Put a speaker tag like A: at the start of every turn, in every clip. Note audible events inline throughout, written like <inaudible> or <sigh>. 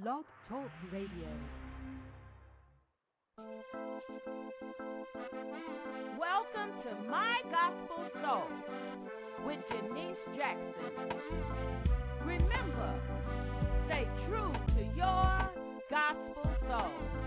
A: Blog Talk Radio.
B: Welcome to My Gospel Soul with Janice Jackson. Remember, stay true to your gospel soul.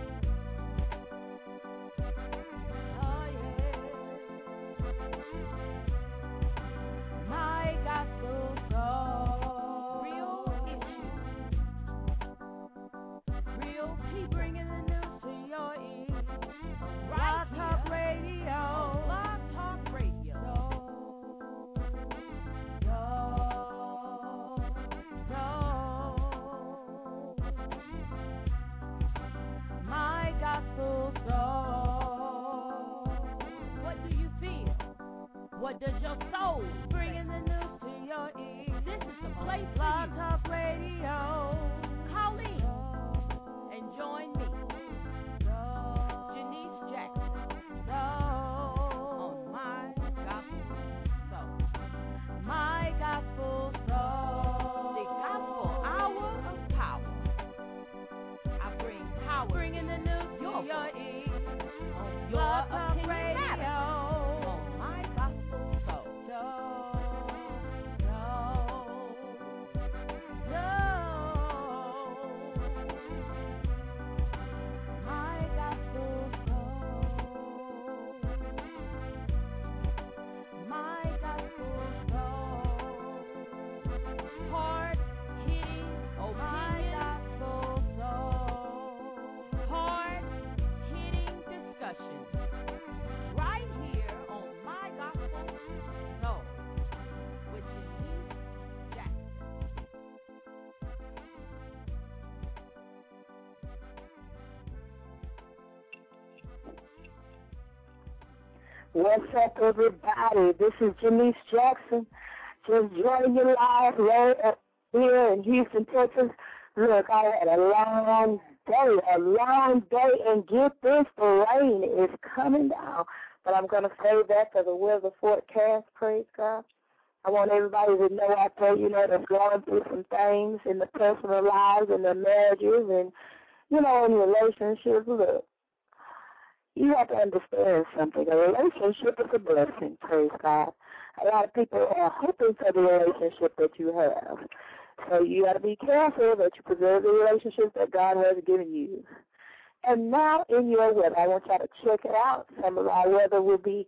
B: What does your soul
C: What's up, everybody? This is Janice Jackson. Just joining you live right up here in Houston, Texas. Look, I had a long day, a long day, and get this, the rain is coming down. But I'm going to save that for the weather forecast, praise God. I want everybody to know out there, you know, that's going through some things in their personal lives and their marriages and, you know, in relationships. Look, you have to understand something. A relationship is a blessing, praise God. A lot of people are hoping for the relationship that you have. So you got to be careful that you preserve the relationship that God has given you. And now in your weather, I want y'all to check it out. Some of our weather will be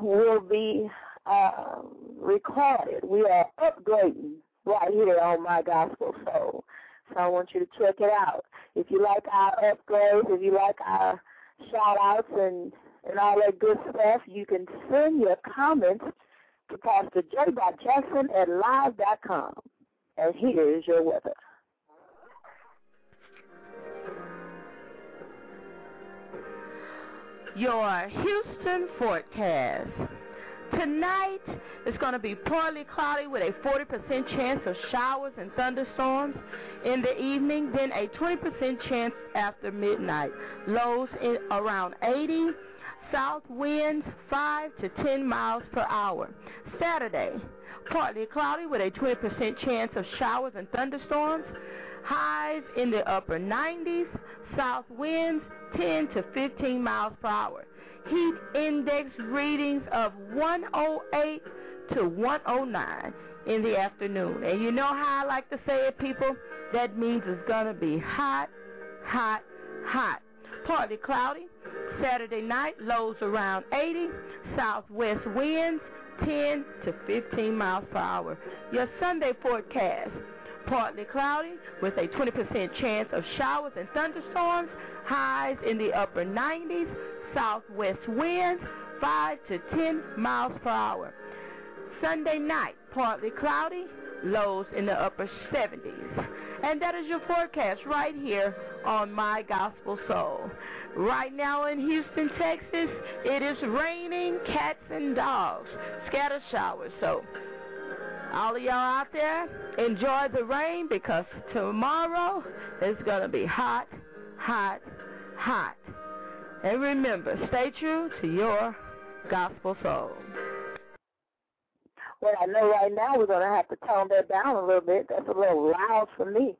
C: will be um, recorded. We are upgrading right here on My Gospel Soul. So I want you to check it out. If you like our upgrades, if you like our shout outs and, and all that good stuff, you can send your comments to Pastor J. Jackson at live.com. And here is your weather.
B: Your Houston forecast. Tonight it's going to be partly cloudy with a 40% chance of showers and thunderstorms in the evening, then a 20% chance after midnight. Lows in around 80, south winds 5 to 10 miles per hour. Saturday, partly cloudy with a 20% chance of showers and thunderstorms. Highs in the upper 90s, south winds 10 to 15 miles per hour. Heat index readings of 108 to 109 in the afternoon. And you know how I like to say it, people? That means it's going to be hot, hot, hot. Partly cloudy. Saturday night, lows around 80. Southwest winds 10 to 15 miles per hour. Your Sunday forecast partly cloudy with a 20% chance of showers and thunderstorms. Highs in the upper 90s. Southwest winds 5 to 10 miles per hour. Sunday night, partly cloudy. Lows in the upper 70s. And that is your forecast right here on My Gospel Soul. Right now in Houston, Texas, it is raining cats and dogs, scatter showers. So, all of y'all out there, enjoy the rain because tomorrow it's going to be hot, hot, hot. And remember, stay true to your gospel soul.
C: Well, I know right now we're going to have to tone that down a little bit. That's a little loud for me.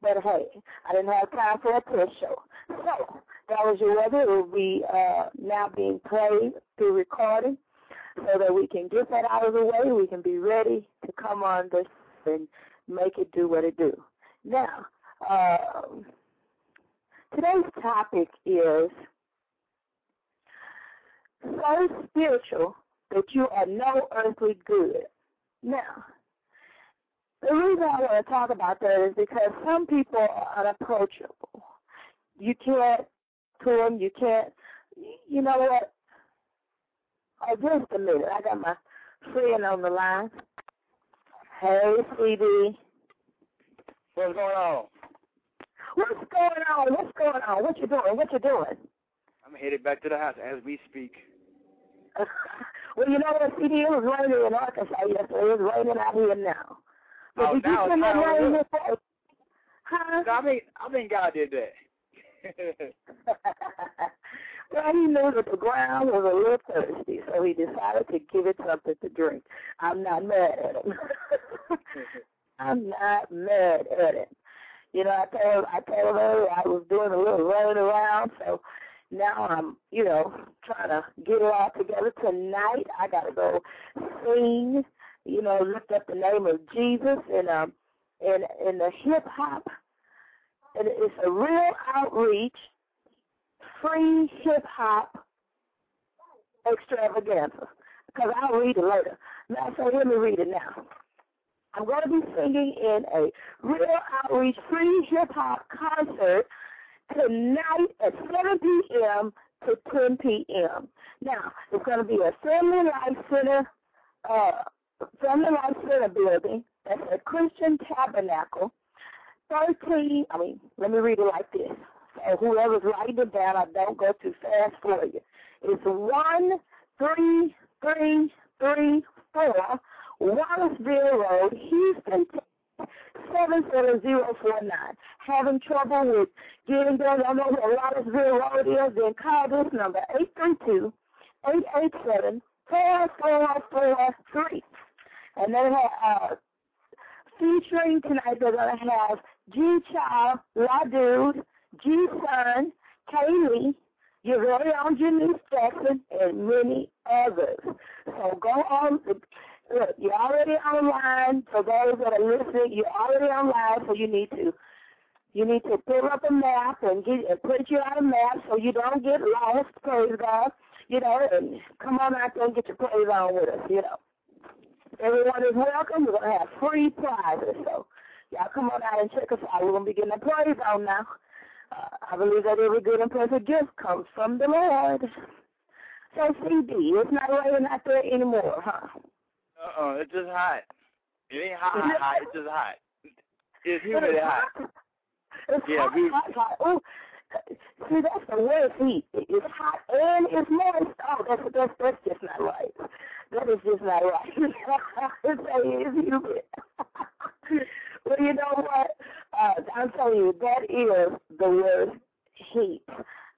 C: But hey, I didn't have time for a push show. So that was your weather. It will be uh, now being played through recording so that we can get that out of the way. We can be ready to come on this and make it do what it do. Now, um, today's topic is so spiritual that you are no earthly good. Now, the reason I want to talk about that is because some people are unapproachable. You can't to them. You can't. You know what? Oh, just a minute. I got my friend on the line. Hey, CD.
A: What's going on?
C: What's going on? What's going on? What you doing? What you doing?
A: I'm headed back to the house as we speak. <laughs>
C: well, you know what, CD? It was raining in Arkansas yesterday. It was raining out here now. But
A: Oh,
C: did you
A: now it's
C: send that rain before? Huh?
A: I mean, I think God did that. <laughs>
C: well, he knew that the ground was a little thirsty, so he decided to give it something to drink. I'm not mad at him. <laughs> I'm not mad at him. You know, I told I told her I was doing a little running around, so now I'm, you know, trying to get it all together. Tonight I gotta go sing, you know, lift up the name of Jesus and um in in the hip hop and it's a real outreach, free hip hop extravaganza. Because I'll read it later. Now, so let me read it now. I'm going to be singing in a real outreach, free hip hop concert tonight at 7 p.m. to 10 p.m. Now, it's going to be a Family Life Center, uh, Family Life Center building. That's a Christian Tabernacle. 13, I mean, let me read it like this. So whoever's writing it down, I don't go too fast for you. It's 13334 Wallisville Road, Houston, 77049. Having trouble with getting there, don't know where Wallisville Road is, then call this number, 832 887 4443. And then uh, featuring tonight, they're going to have G Child, La Dude, G Sun, Kaylee, your very own Janice Jackson, and many others. So go on. Look, you're already online. For those that are listening, you're already online, so you need to you need to pull up a map and get and put you on a map so you don't get lost. Praise God. You know, and come on out there and get your praise on with us. You know. Everyone is welcome. We're to have free prizes. So y'all come on out and check us out. We're to be getting the praise on now. Uh, I believe that every good and perfect gift comes from the Lord. So CD, it's not raining out there anymore, huh?
A: Uh-uh, it's just hot. It ain't hot, hot, hot. It's just hot. It's humid hot.
C: It's
A: Yeah,
C: hot,
A: we-
C: hot, hot. Oh, see, that's the worst heat. It's hot and it's moist. Oh, that's that's that's just not right. That is just not right. <laughs> it's, it's humid. well, you know what? Uh, I'm telling you, that is the worst heat.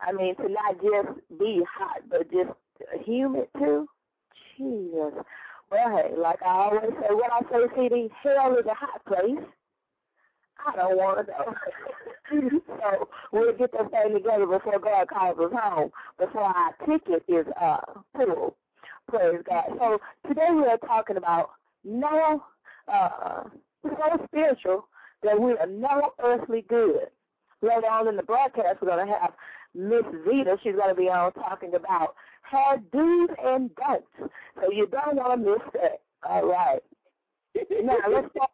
C: I mean, to not just be hot, but just humid too. Jesus. Well, hey, like I always say, what I say, CD, hell is a hot place. I don't want to go. so we'll get this thing together before God calls us home, before our ticket is uh pulled. Praise God. So today we are talking about no uh so spiritual that we are no earthly good. Later on in the broadcast we're gonna have Miss Vita, she's gonna be on talking about her do's and don'ts. So you don't wanna miss that. All right. Now let's <laughs> start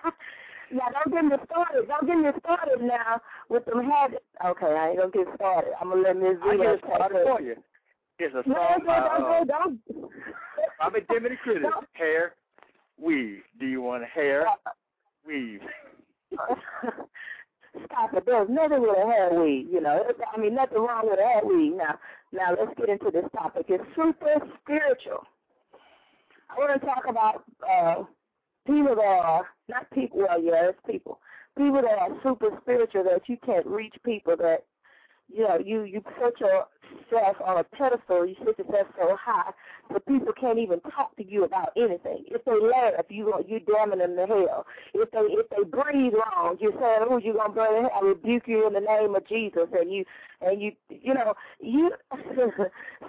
C: <laughs> now don't get me started. Don't get me started now with them habits. Okay, I ain't gonna get started. I'm gonna let Miss Vita
A: get started for you. It's a
C: No,
A: song by,
C: don't,
A: uh,
C: don't, don't.
A: Bobby Dimity.
C: Don't.
A: Hair, weave. Do you want hair, weave? <laughs>
C: Stop it. There's nothing with a hair weave, you know. I mean, nothing wrong with a hair weave. Now, now let's get into this topic. It's super spiritual. I want to talk about uh, people that are not people. Well, yeah, it's people. People that are super spiritual that you can't reach people that you know, you you put yourself on a pedestal, you sit yourself so high that people can't even talk to you about anything. If they laugh, you you damning them to hell. If they if they breathe wrong, you're saying, "Oh, you're gonna burn in hell." I rebuke you in the name of Jesus, and you and you you know you. <laughs>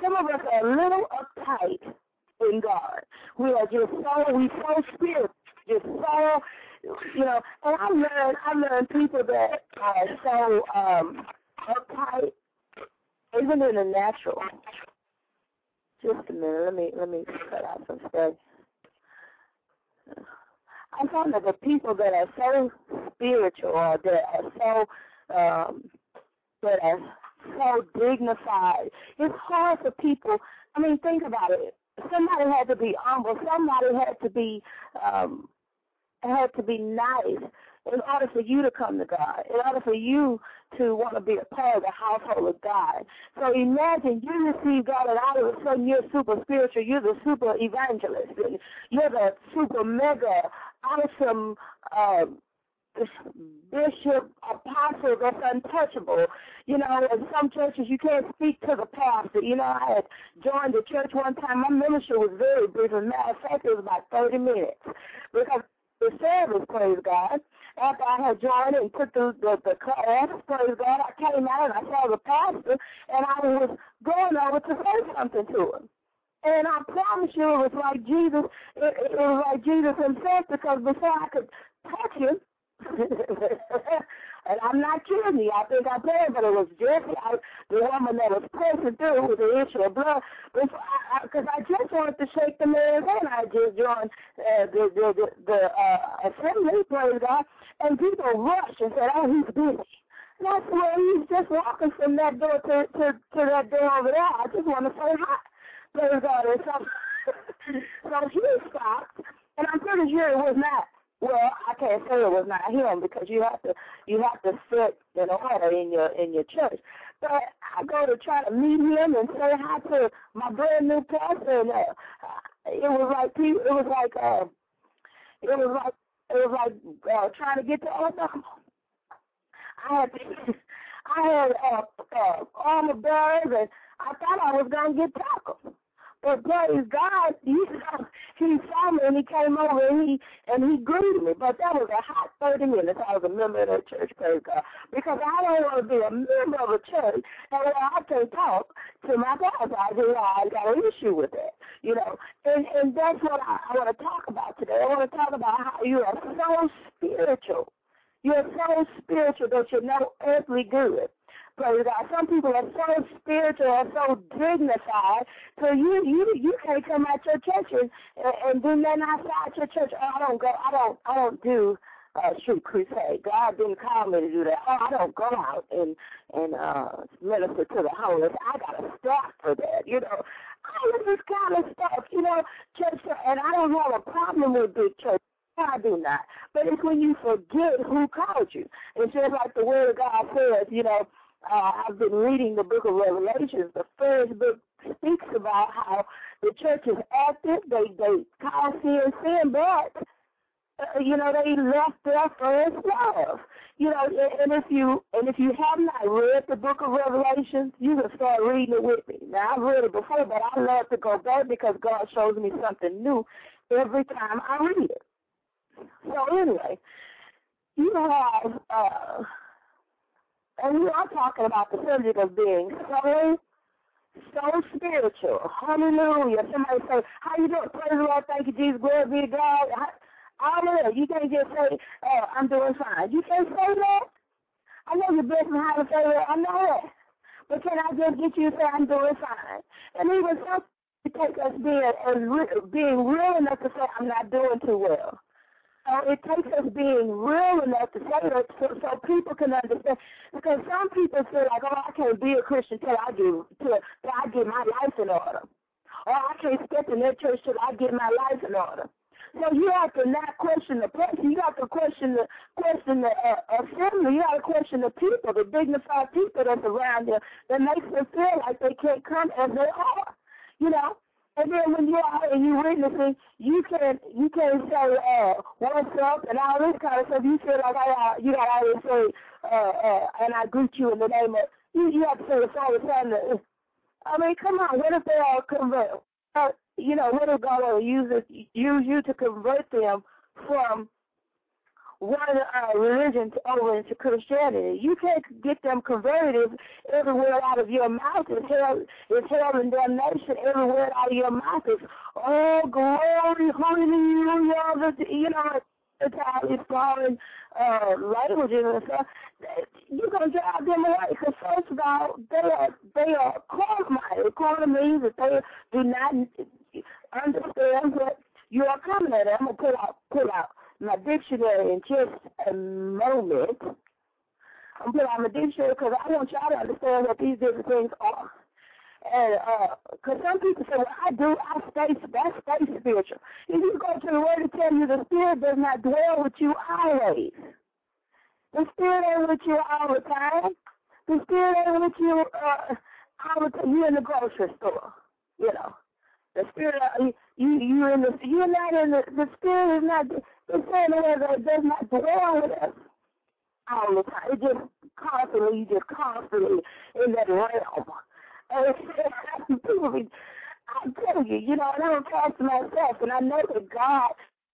C: some of us are a little uptight in God. We are just so we so spiritual, just so you know. And I learned I learned people that are so um uptight, even in the natural. Just a minute. Let me let me cut out some stuff. I found that the people that are so spiritual or that are so um, that are so dignified, it's hard for people. I mean, think about it. Somebody had to be humble. Somebody had to be um, had to be nice in order for you to come to God, in order for you to want to be a part of the household of God. So imagine you receive God and all of a sudden you're super spiritual, you're the super evangelist, and you're the super mega awesome uh, bishop, apostle that's untouchable. You know, in some churches you can't speak to the pastor. You know, I had joined the church one time. My ministry was very brief. As a matter of fact, it was about 30 minutes because the service, praise God. After I had joined and put the, the, the class, praise God, I came out and I saw the pastor and I was going over to say something to him. And I promise you it was like Jesus, it, it was like Jesus himself because before I could touch him, <laughs> and I'm not kidding you. I think I played, but it was Jesse, I, the woman that was pressing through with the issue of blood. Because I, I, I just wanted to shake the man's hand. I just joined uh, the the the, the uh, assembly, praise God, and people rushed and said, "Oh, he's busy." And I "Well, he's just walking from that door to to to that door over there. I just want to say hi." Praise God. And so, <laughs> so he stopped, and I'm pretty sure it was not well, I can't say it was not him because you have to you have to sit in order in your in your church. But I go to try to meet him and say hi to my brand new pastor, and uh, it was like it was like uh, it was like it was like uh, trying to get to Obama. I had to, <laughs> I had uh, uh, armor bearers, and I thought I was gonna get tackled. But praise God, he saw, <laughs> he saw me and he came over and he and he greeted me. But that was a hot thirty minutes. I was a member of that church, praise God, because I don't want to be a member of a church and where I can talk to my pastor. I just I got an issue with that, you know. And and that's what I, I want to talk about today. I want to talk about how you are so spiritual. You're so spiritual that you're no earthly good. Praise God. Some people are so spiritual and so dignified, so you you you can't come out your church and, and do nothing outside your church. Oh, I don't go. I don't. I don't do uh, street crusade. God didn't call me to do that. Oh, I don't go out and and uh, minister to the homeless. I got a staff for that. You know, all of this kind of stuff. You know, church. And I don't have a problem with big church. I do not. But it's when you forget who called you. It's just like the Word of God says, you know, uh, I've been reading the book of Revelations. The first book speaks about how the church is active. They they call sin sin, but uh, you know they left their first love. You know, and if you and if you have not read the book of Revelations, you can start reading it with me. Now I've read it before, but I love to go back because God shows me something new every time I read it. So anyway, you have. uh and we are talking about the subject of being so, so spiritual. Hallelujah. Somebody say, how you doing? Praise the Lord. Thank you, Jesus. Glory be to God. Hallelujah. You can't just say, oh, I'm doing fine. You can't say that. I know you're blessed and highly favored. I know that. But can I just get you to say, I'm doing fine? And even some take us being, as being real enough to say, I'm not doing too well. So it takes us being real enough to say it so, so people can understand. Because some people feel like, oh, I can't be a Christian till I get till, till I get my life in order. Or I can't step in that church till I get my life in order. So you have to not question the person. You have to question the question the uh, assembly. You have to question the people, the dignified people that's around there that makes them feel like they can't come as they are. You know, and then when you're out and you're witnessing, you can't you can't say uh, what's up and all this kind of stuff. You feel like I uh, you got to always say uh, uh, and I greet you in the name of you you have to say it's all the time. That, I mean, come on. What if they all convert? Uh, you know, what if God will use it, use you to convert them from one uh, religion to, over into Christianity? You can't get them converted every word out of your mouth is hell, is hell and damnation. Every word out of your mouth is oh glory, hallelujah. You know, it's how it's foreign uh, languages and stuff. You're gonna drive them away because first of all, they are they are carnal. Carnal means that they do not understand what you are coming at. I'm gonna pull out pull out my dictionary in just a moment. I'm put out my dictionary because I want y'all to understand what these different things are. And because some people say, well, I do, I stay, that's stay spiritual. If you go to the word to tell you the spirit does not dwell with you always. The spirit ain't with you all the time. The spirit ain't with you uh, all the time. You're in the grocery store, you know. The spirit, uh, you you in the you're not in the the spirit is not. It's saying that it does not dwell with us all the time. It just constantly, you just constantly in that realm. And people I tell you, you know, and I'm pastor myself, and I know that God,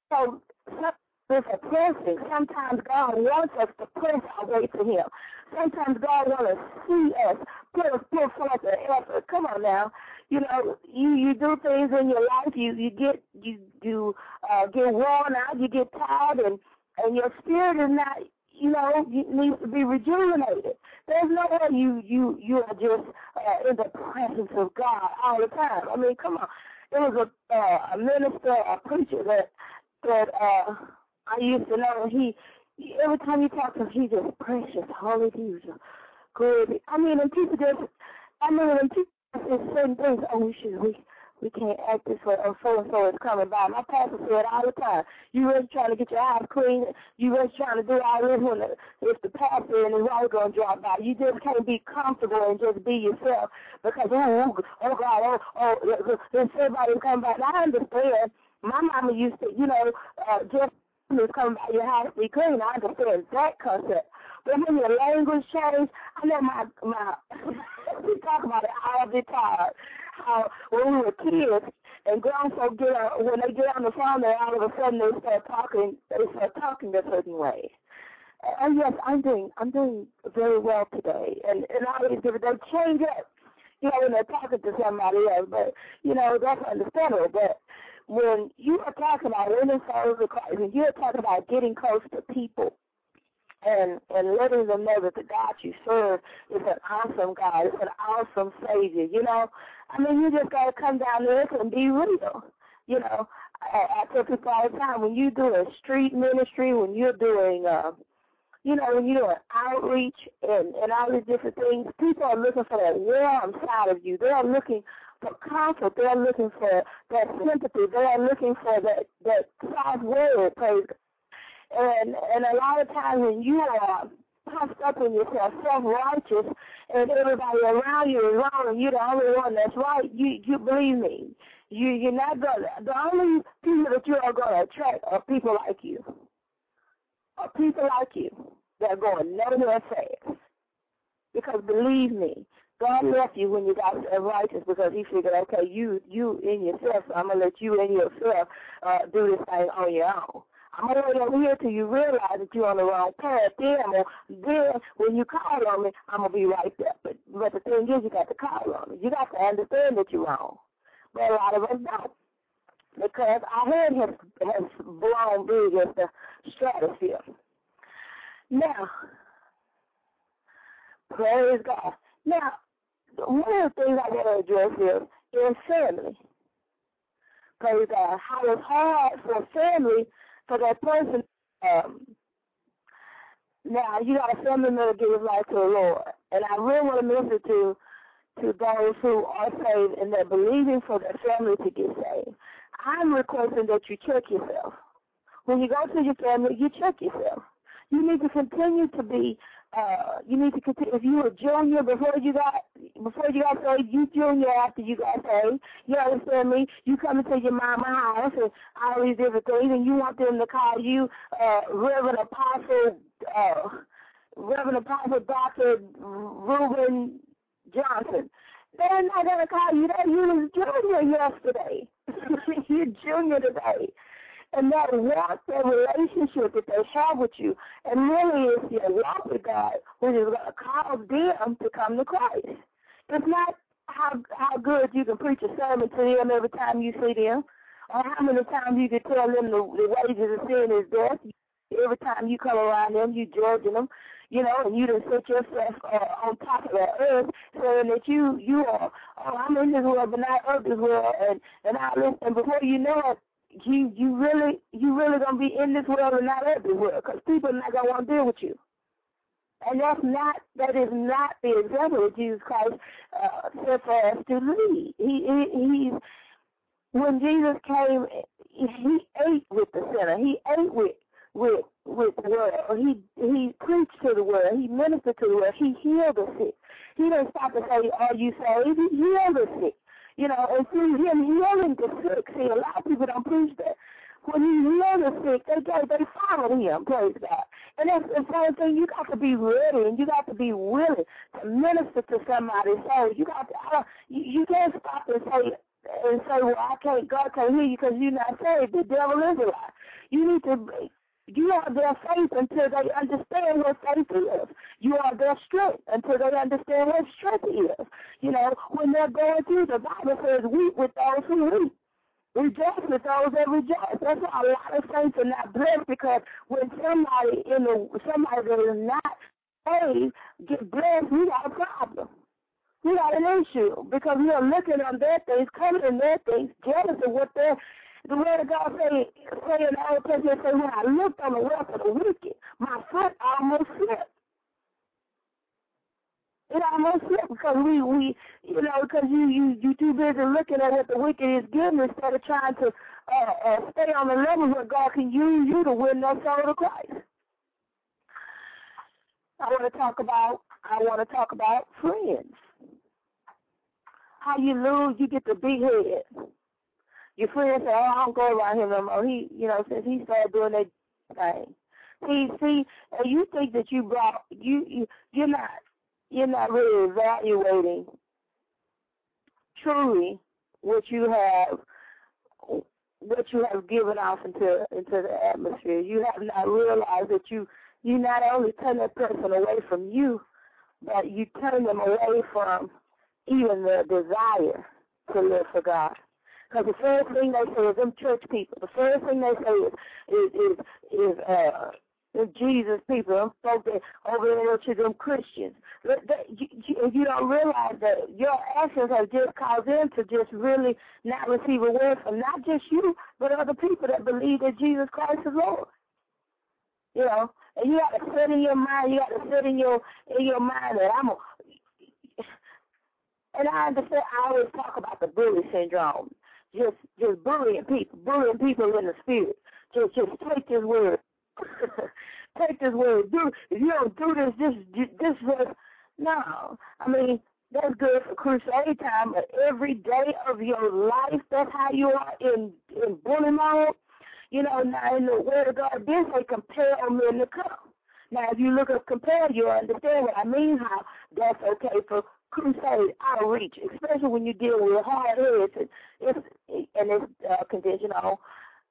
C: so it's a pressing. Sometimes God wants us to press our way to Him. Sometimes God wants to see us put put forth an effort. Come on now, you know, you you do things in your life. You you get you you uh, get worn out. You get tired, and and your spirit is not you know, needs to be rejuvenated. There's no way you you you are just uh, in the presence of God all the time. I mean, come on. There was a uh, a minister, a preacher that that uh, I used to know. He every time you talk to him, he just precious, holy Jesus, good. I mean, and people just, I mean, when people say certain things, oh, we should we we can't act this way, or so and so is coming by. My pastor said all the time, you really trying to get your eyes clean, you really trying to do all this when the, if the pastor and his wife going to drop by. You just can't be comfortable and just be yourself because, oh, oh God, oh, oh, if come by. And I understand. My mama used to, you know, uh, just is coming by your house to be clean. I understand that concept. But when your language change, I know my, my, <laughs> we talk about it all the time how when we were kids and grown folk get on, when they get on the phone, they all of a sudden they start talking, they start talking a certain way. And yes, I'm doing, I'm doing very well today, and and all these different, they change it, you know, when they're talking to somebody else. But you know, that's understandable. But when you are talking about winning souls of Christ, and you're talking about getting close to people, and and letting them know that the God you serve is an awesome God, it's an awesome Savior. You know, I mean, you just gotta come down there and be real. You know, I, I tell people all the time when you do a street ministry, when you're doing, uh, you know, when you're doing outreach and and all these different things, people are looking for that warm side of you. They are looking for comfort. They are looking for that sympathy. They are looking for that that soft word. Praise. And and a lot of times when you are puffed up in yourself, self righteous, and everybody around you is wrong, and you're the only one that's right. You you believe me. You you're not gonna. The only people that you are gonna attract are people like you. Are people like you that are going nowhere fast. Because believe me, God left you when you got righteous because He figured, okay, you you in yourself, so I'm gonna let you in yourself uh, do this thing on your own. I'm gonna wait over here till you realize that you're on the wrong path. Then, I'm gonna, then when you call on me, I'm gonna be right there. But but the thing is, you got to call on me. You got to understand that you're wrong. But a lot of us don't because our head has has blown big as the stratosphere. Now, praise God. Now, one of the things I want to address is is family. Praise God. How it's hard for family for that person. Um, now you got a family member give life to the Lord, and I really want to minister to to those who are saved and they're believing for their family to get saved. I'm requesting that you check yourself. When you go to your family, you check yourself. You need to continue to be uh, you need to continue. If you were junior before you got before you got saved, you junior after you got saved. You understand me? You come into your mama house and all these different things, and you want them to call you uh, Reverend Apostle, uh, Reverend Apostle Dr. Reuben Johnson. They're not to call you that. You was junior yesterday. <laughs> You're junior today. And that walk, that relationship that they have with you, and really it's your love with God, which is going to cause them to come to Christ. It's not how how good you can preach a sermon to them every time you see them, or how many times you can tell them the, the wages of sin is death. Every time you come around them, you judging them, you know, and you done set yourself uh, on top of the earth, saying that you you are, oh, I'm in this world, but not of this world, and and all this, and before you know it, you you really you really gonna be in this world and not world, because people are not gonna want to deal with you. And that's not that is not the example that Jesus Christ uh, set for us to lead. He, he he's when Jesus came, he ate with the sinner. He ate with with with the world. He he preached to the world. He ministered to the world. He healed the sick. He didn't stop to say, "Are you saved?" He healed the sick. You know, and through him healing the sick, see, a lot of people don't preach that. When he healed the sick, they go, they followed him. Praise God. And that's the same thing. You got to be ready, and you got to be willing to minister to somebody's soul. You got to. Uh, you, you can't stop and say and say, "Well, I can't. God can't hear you because you're not saved." The devil is a lie. You need to you are their faith until they understand what faith is. You are their strength until they understand what strength is. You know, when they're going through, the Bible says, weep with those who weep. Rejoice with those that rejoice. That's why a lot of saints are not blessed because when somebody in the somebody that is not saved get blessed, we got a problem. We got an issue because we are looking on their things, coming in their things, jealous of what they're the word of God say, say in the Old Testament, say, when I looked on the wealth of the wicked, my foot almost slipped. It almost slipped because we, we, you know, because you, you, you too busy looking at what the wicked is giving instead of trying to uh, uh, stay on the level where God can use you to win that soul to Christ. I want to talk about, I want to talk about friends. How you lose, you get the big head your friend say, "Oh, I don't go around him no more." He, you know, since he started doing that thing. See, see, and you think that you brought you, you you're not you're not really evaluating truly what you have what you have given off into into the atmosphere. You have not realized that you you not only turn that person away from you, but you turn them away from even the desire to live for God. Because the first thing they say is them church people. The first thing they say is is is, is uh Jesus people. Them folks that over there to them Christians. You, you, you don't realize that your actions have just caused them to just really not receive a word from not just you, but other people that believe that Jesus Christ is Lord. You know, and you got to set in your mind. You got to set in your in your mind that I'm a. And I understand. I always talk about the bully syndrome just just bullying people, bullying people in the spirit. Just just take this word. <laughs> take this word. Do if you don't do this, this this was no. I mean that's good for crusade time, but every day of your life, that's how you are in in bully mode. You know, now in the word of God, then say compare men to come. Now, if you look at compare, you understand what I mean. How that's okay for crusade outreach, especially when you deal with hard heads and it's and it's uh,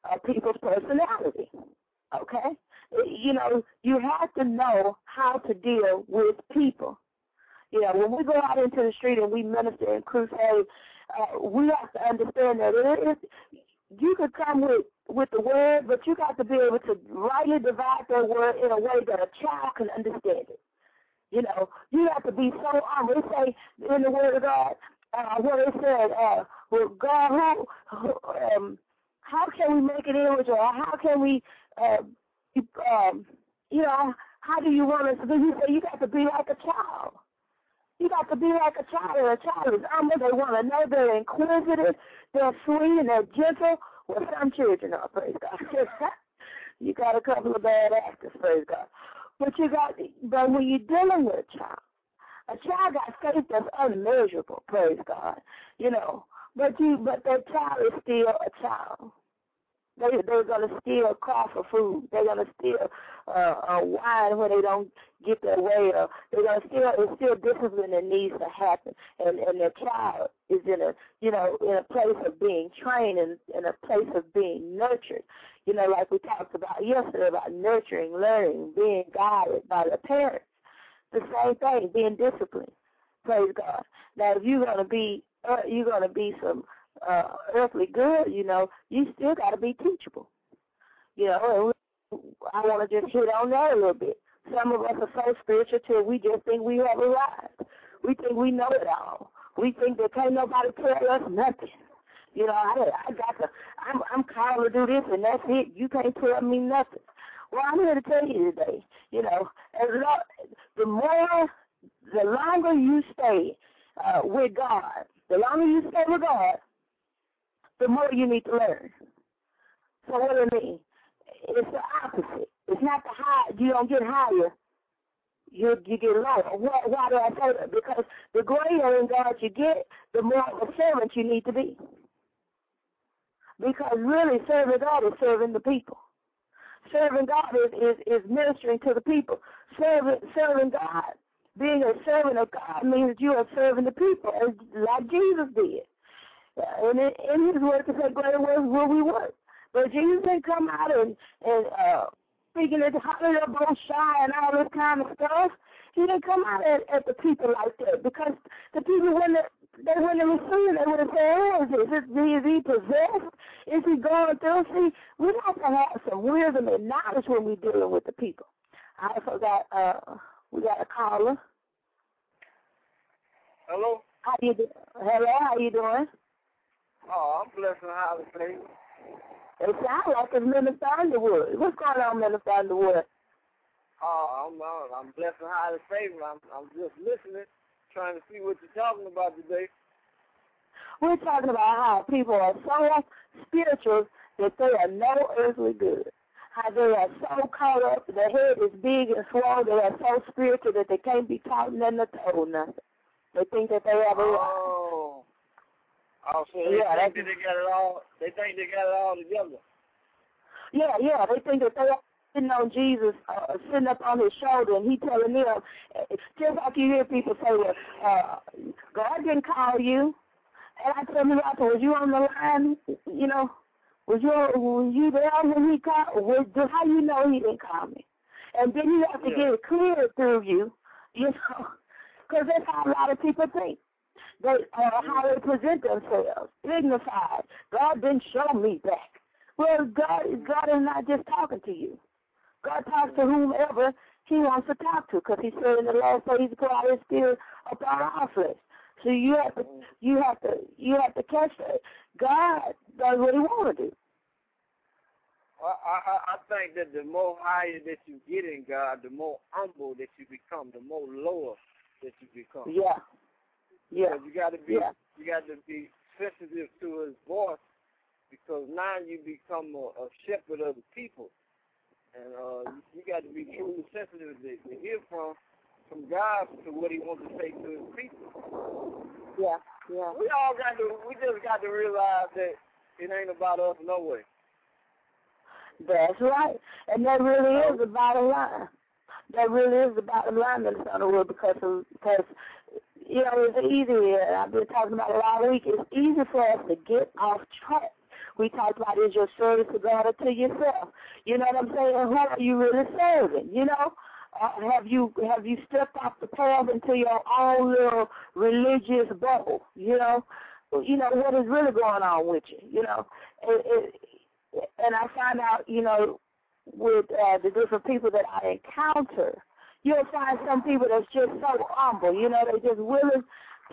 C: uh, people's personality. Okay, you know you have to know how to deal with people. You know when we go out into the street and we minister and crusade, uh, we have to understand that it is you could come with with the word, but you got to be able to rightly divide that word in a way that a child can understand it. You know, you have to be so humble. It say in the Word of God, uh, what it said, uh, well, God, who, who, um, how can we make an image, or how can we, uh, um, you know, how do you want us to be? He said, you got to be like a child. You got to be like a child. A child is humble. They want to know. They're inquisitive. They're sweet and they're gentle. Well, some children are, praise God. <laughs> you got a couple of bad actors, praise God. But you got, but when you're dealing with a child, a child got faith that's unmeasurable. Praise God, you know. But you, but that child is still a child. They they're gonna steal car for food. They're gonna steal uh, uh wine when they don't get their way or they're gonna steal it's still discipline that needs to happen and, and their child is in a you know, in a place of being trained and in a place of being nurtured. You know, like we talked about yesterday about nurturing, learning, being guided by the parents. The same thing, being disciplined. Praise God. Now if you're gonna be uh, you're gonna be some uh, earthly good, you know, you still got to be teachable. You know, and I want to just hit on that a little bit. Some of us are so spiritual till we just think we have arrived. We think we know it all. We think that can't nobody tell us nothing. You know, I I got to. I'm I'm called to do this, and that's it. You can't tell me nothing. Well, I'm here to tell you today. You know, as long, the more, the longer you stay uh, with God, the longer you stay with God, the more you need to learn. So what do I mean? It's the opposite. It's not the high. You don't get higher. You you get lower. Why, why do I say that? Because the greater in God you get, the more of a servant you need to be. Because really, serving God is serving the people. Serving God is, is, is ministering to the people. Serving serving God, being a servant of God means that you are serving the people, as like Jesus did. And in, in his work, to said, greater works will we work. But Jesus didn't come out and and uh, speaking at Hallelujah, both shy and all this kind of stuff. He didn't come out at, at the people like that because the people wouldn't they wouldn't have received. They would have said, "Who is this? Is, is he possessed? Is he going through?" See, we have to have some wisdom and knowledge when we're dealing with the people. I forgot. Uh, we got a caller.
A: Hello?
C: How you doing? Hello, how you doing?
A: Oh, I'm blessed and highly favored.
C: It sounds like it's Minister Underwood. What's going on, Minister Underwood?
A: Oh, I'm uh, I'm blessed and highly favored. I'm I'm just listening, trying to see what you're talking about today.
C: We're talking about how people are so spiritual that they are no earthly good. How they are so caught up, their head is big and swollen, they are so spiritual that they can't be taught nothing or told nothing. They think that they have a right.
A: Oh. Oh, so they
C: Yeah,
A: think that they got it all. They think they got it all together.
C: Yeah, yeah, they think that they are sitting on Jesus, uh, sitting up on his shoulder, and he telling them, just like you hear people say, well, uh, God didn't call you. And I tell me, after, was you on the line? You know, was you was you there when he called? Was, how you know he didn't call me? And then you have to
A: Yeah.
C: get it clear through you, <laughs> you know, because that's how a lot of people think. They uh, how they present themselves, dignified. God didn't show me back. Well, God, God is not just talking to you. God talks to whomever He wants to talk to, because He said in the last days He's pour out His Spirit upon our flesh. So you have to, you have to, you have to catch that. God does what He want to do.
A: I, I I think that the more higher that you get in God, the more humble that you become, the more lower that you become.
C: Yeah, yeah,
A: Because you got to be
C: yeah.
A: you got to be sensitive to His voice, because now you become a, a shepherd of the people, and uh, you, got to be truly sensitive to, to hear from from God to what He wants to say to His people.
C: yeah, yeah.
A: We all got to we just got to realize that it ain't about us no way.
C: That's right. And that really is the bottom line. That really is the bottom line, Minister Underwood, because of, because you know it's easy. and I've been talking about it all week. It's easy for us to get off track. We talked about is your service to God or to yourself. You know what I'm saying? Who are you really serving? You know, uh, have you have you stepped off the path into your own little religious bubble? You know, you know what is really going on with you. You know, it, it, and I find out, you know, with uh, the different people that I encounter, you'll find some people that's just so humble. You know, they're just willing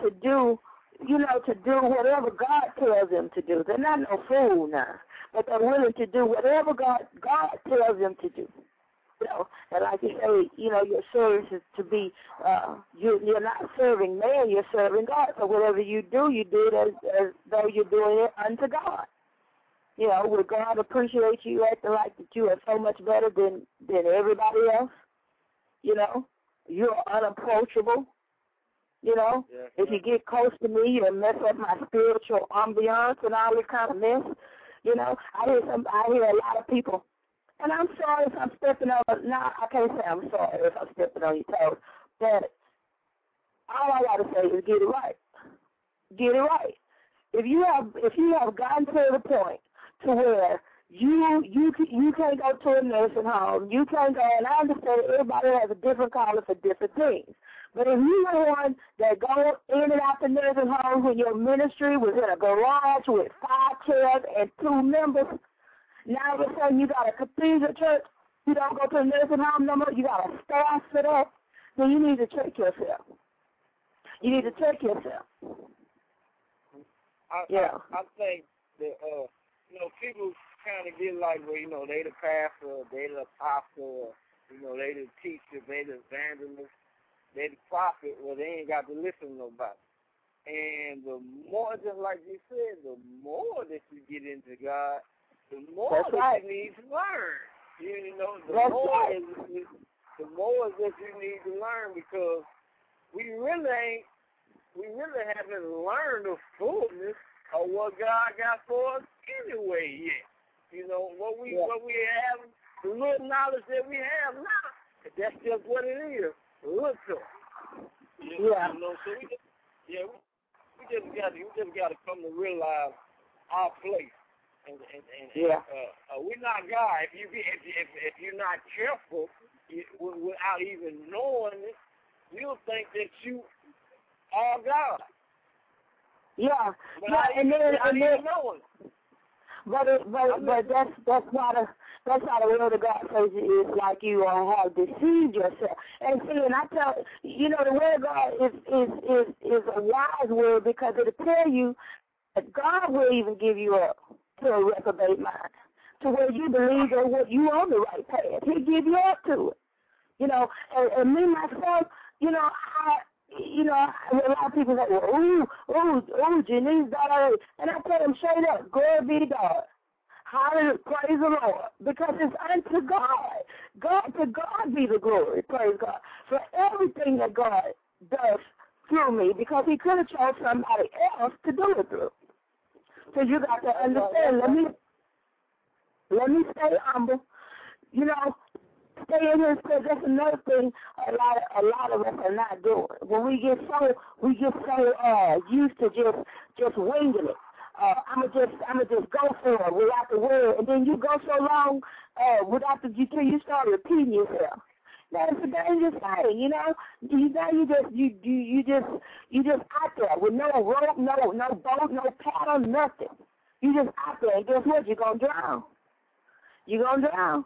C: to do, you know, to do whatever God tells them to do. They're not no fool now, but they're willing to do whatever God God tells them to do. You know, and like you say, you know, your service is to be, uh, you, you're not serving man, you're serving God. So whatever you do, you do it as, as though you're doing it unto God. You know, would God appreciate you acting like that you are so much better than than everybody else? You know, you're unapproachable. You know,
A: Yeah,
C: if you get close to me, you'll mess up my spiritual ambiance and all this kind of mess. You know, I hear some, I hear a lot of people, and I'm sorry if I'm stepping on. No, I can't say I'm sorry if I'm stepping on your toes, but all I gotta say is get it right. Get it right. If you have, if you have gotten to the point to where you you you can't go to a nursing home, you can't go, and I understand everybody has a different calling for different things. But if you were one that go in and out the nursing home when your ministry was in a garage with five chairs and two members, now all of a sudden you got a cathedral church, you don't go to a nursing home no more, you got a staff for that, then you need to check yourself. You need to check yourself.
A: I,
C: Yeah.
A: I, I think that uh, you know, people kind of get like, well, you know, they the pastor, they the apostle, you know, they the teacher, they the evangelist, they the prophet. Well, they ain't got to listen to nobody. And the more, just like you said, the more that you get into God, the more
C: That's
A: that
C: right.
A: you need to learn. You know, the
C: That's
A: more
C: right.
A: is, the more that you need to learn because we really ain't, we really haven't learned the fullness of what God got for us anyway yet. You know, what we
C: Yeah.
A: what we have, the little knowledge that we have now, that's just what it is. Little. You
C: Yeah.
A: You know, so we just, yeah, we, we just got to, we just got to come to realize our place. And and and,
C: Yeah.
A: uh, uh, we're not God. If you be, if if if you're not careful, you, without even knowing it, you'll think that you are God.
C: Yeah,
A: But
C: yeah,
A: I
C: and then and then
A: knowing.
C: But it, but but that's that's not a that's not a word of God says it is like you uh, have deceived yourself. And see, and I tell you know the word of God is is is is a wise word because it'll tell you that God will even give you up to a reprobate mind, to where you believe that what you on the right path. He'll give you up to it. You know, and, and me myself, you know, I you know, a lot of people say, well, ooh, ooh, ooh, Janice, da, and I tell them straight up, glory be to God. Hallelujah, praise the Lord, because it's unto God. God, to God be the glory, praise God, for everything that God does through me, because he could have chose somebody else to do it through. So you got to understand, let me, let me stay humble. You know, stay in his presence. That's another thing a lot of a lot of us are not doing. When we get so we get so uh used to just just winging it. Uh I'ma just I'ma just go for it without the word and then you go so long uh without the you you start repeating yourself. That's a dangerous thing, you know. You now you just you you you just you just out there with no rope, no no boat, no paddle, nothing. You just out there and guess what? You're gonna drown. You're gonna drown.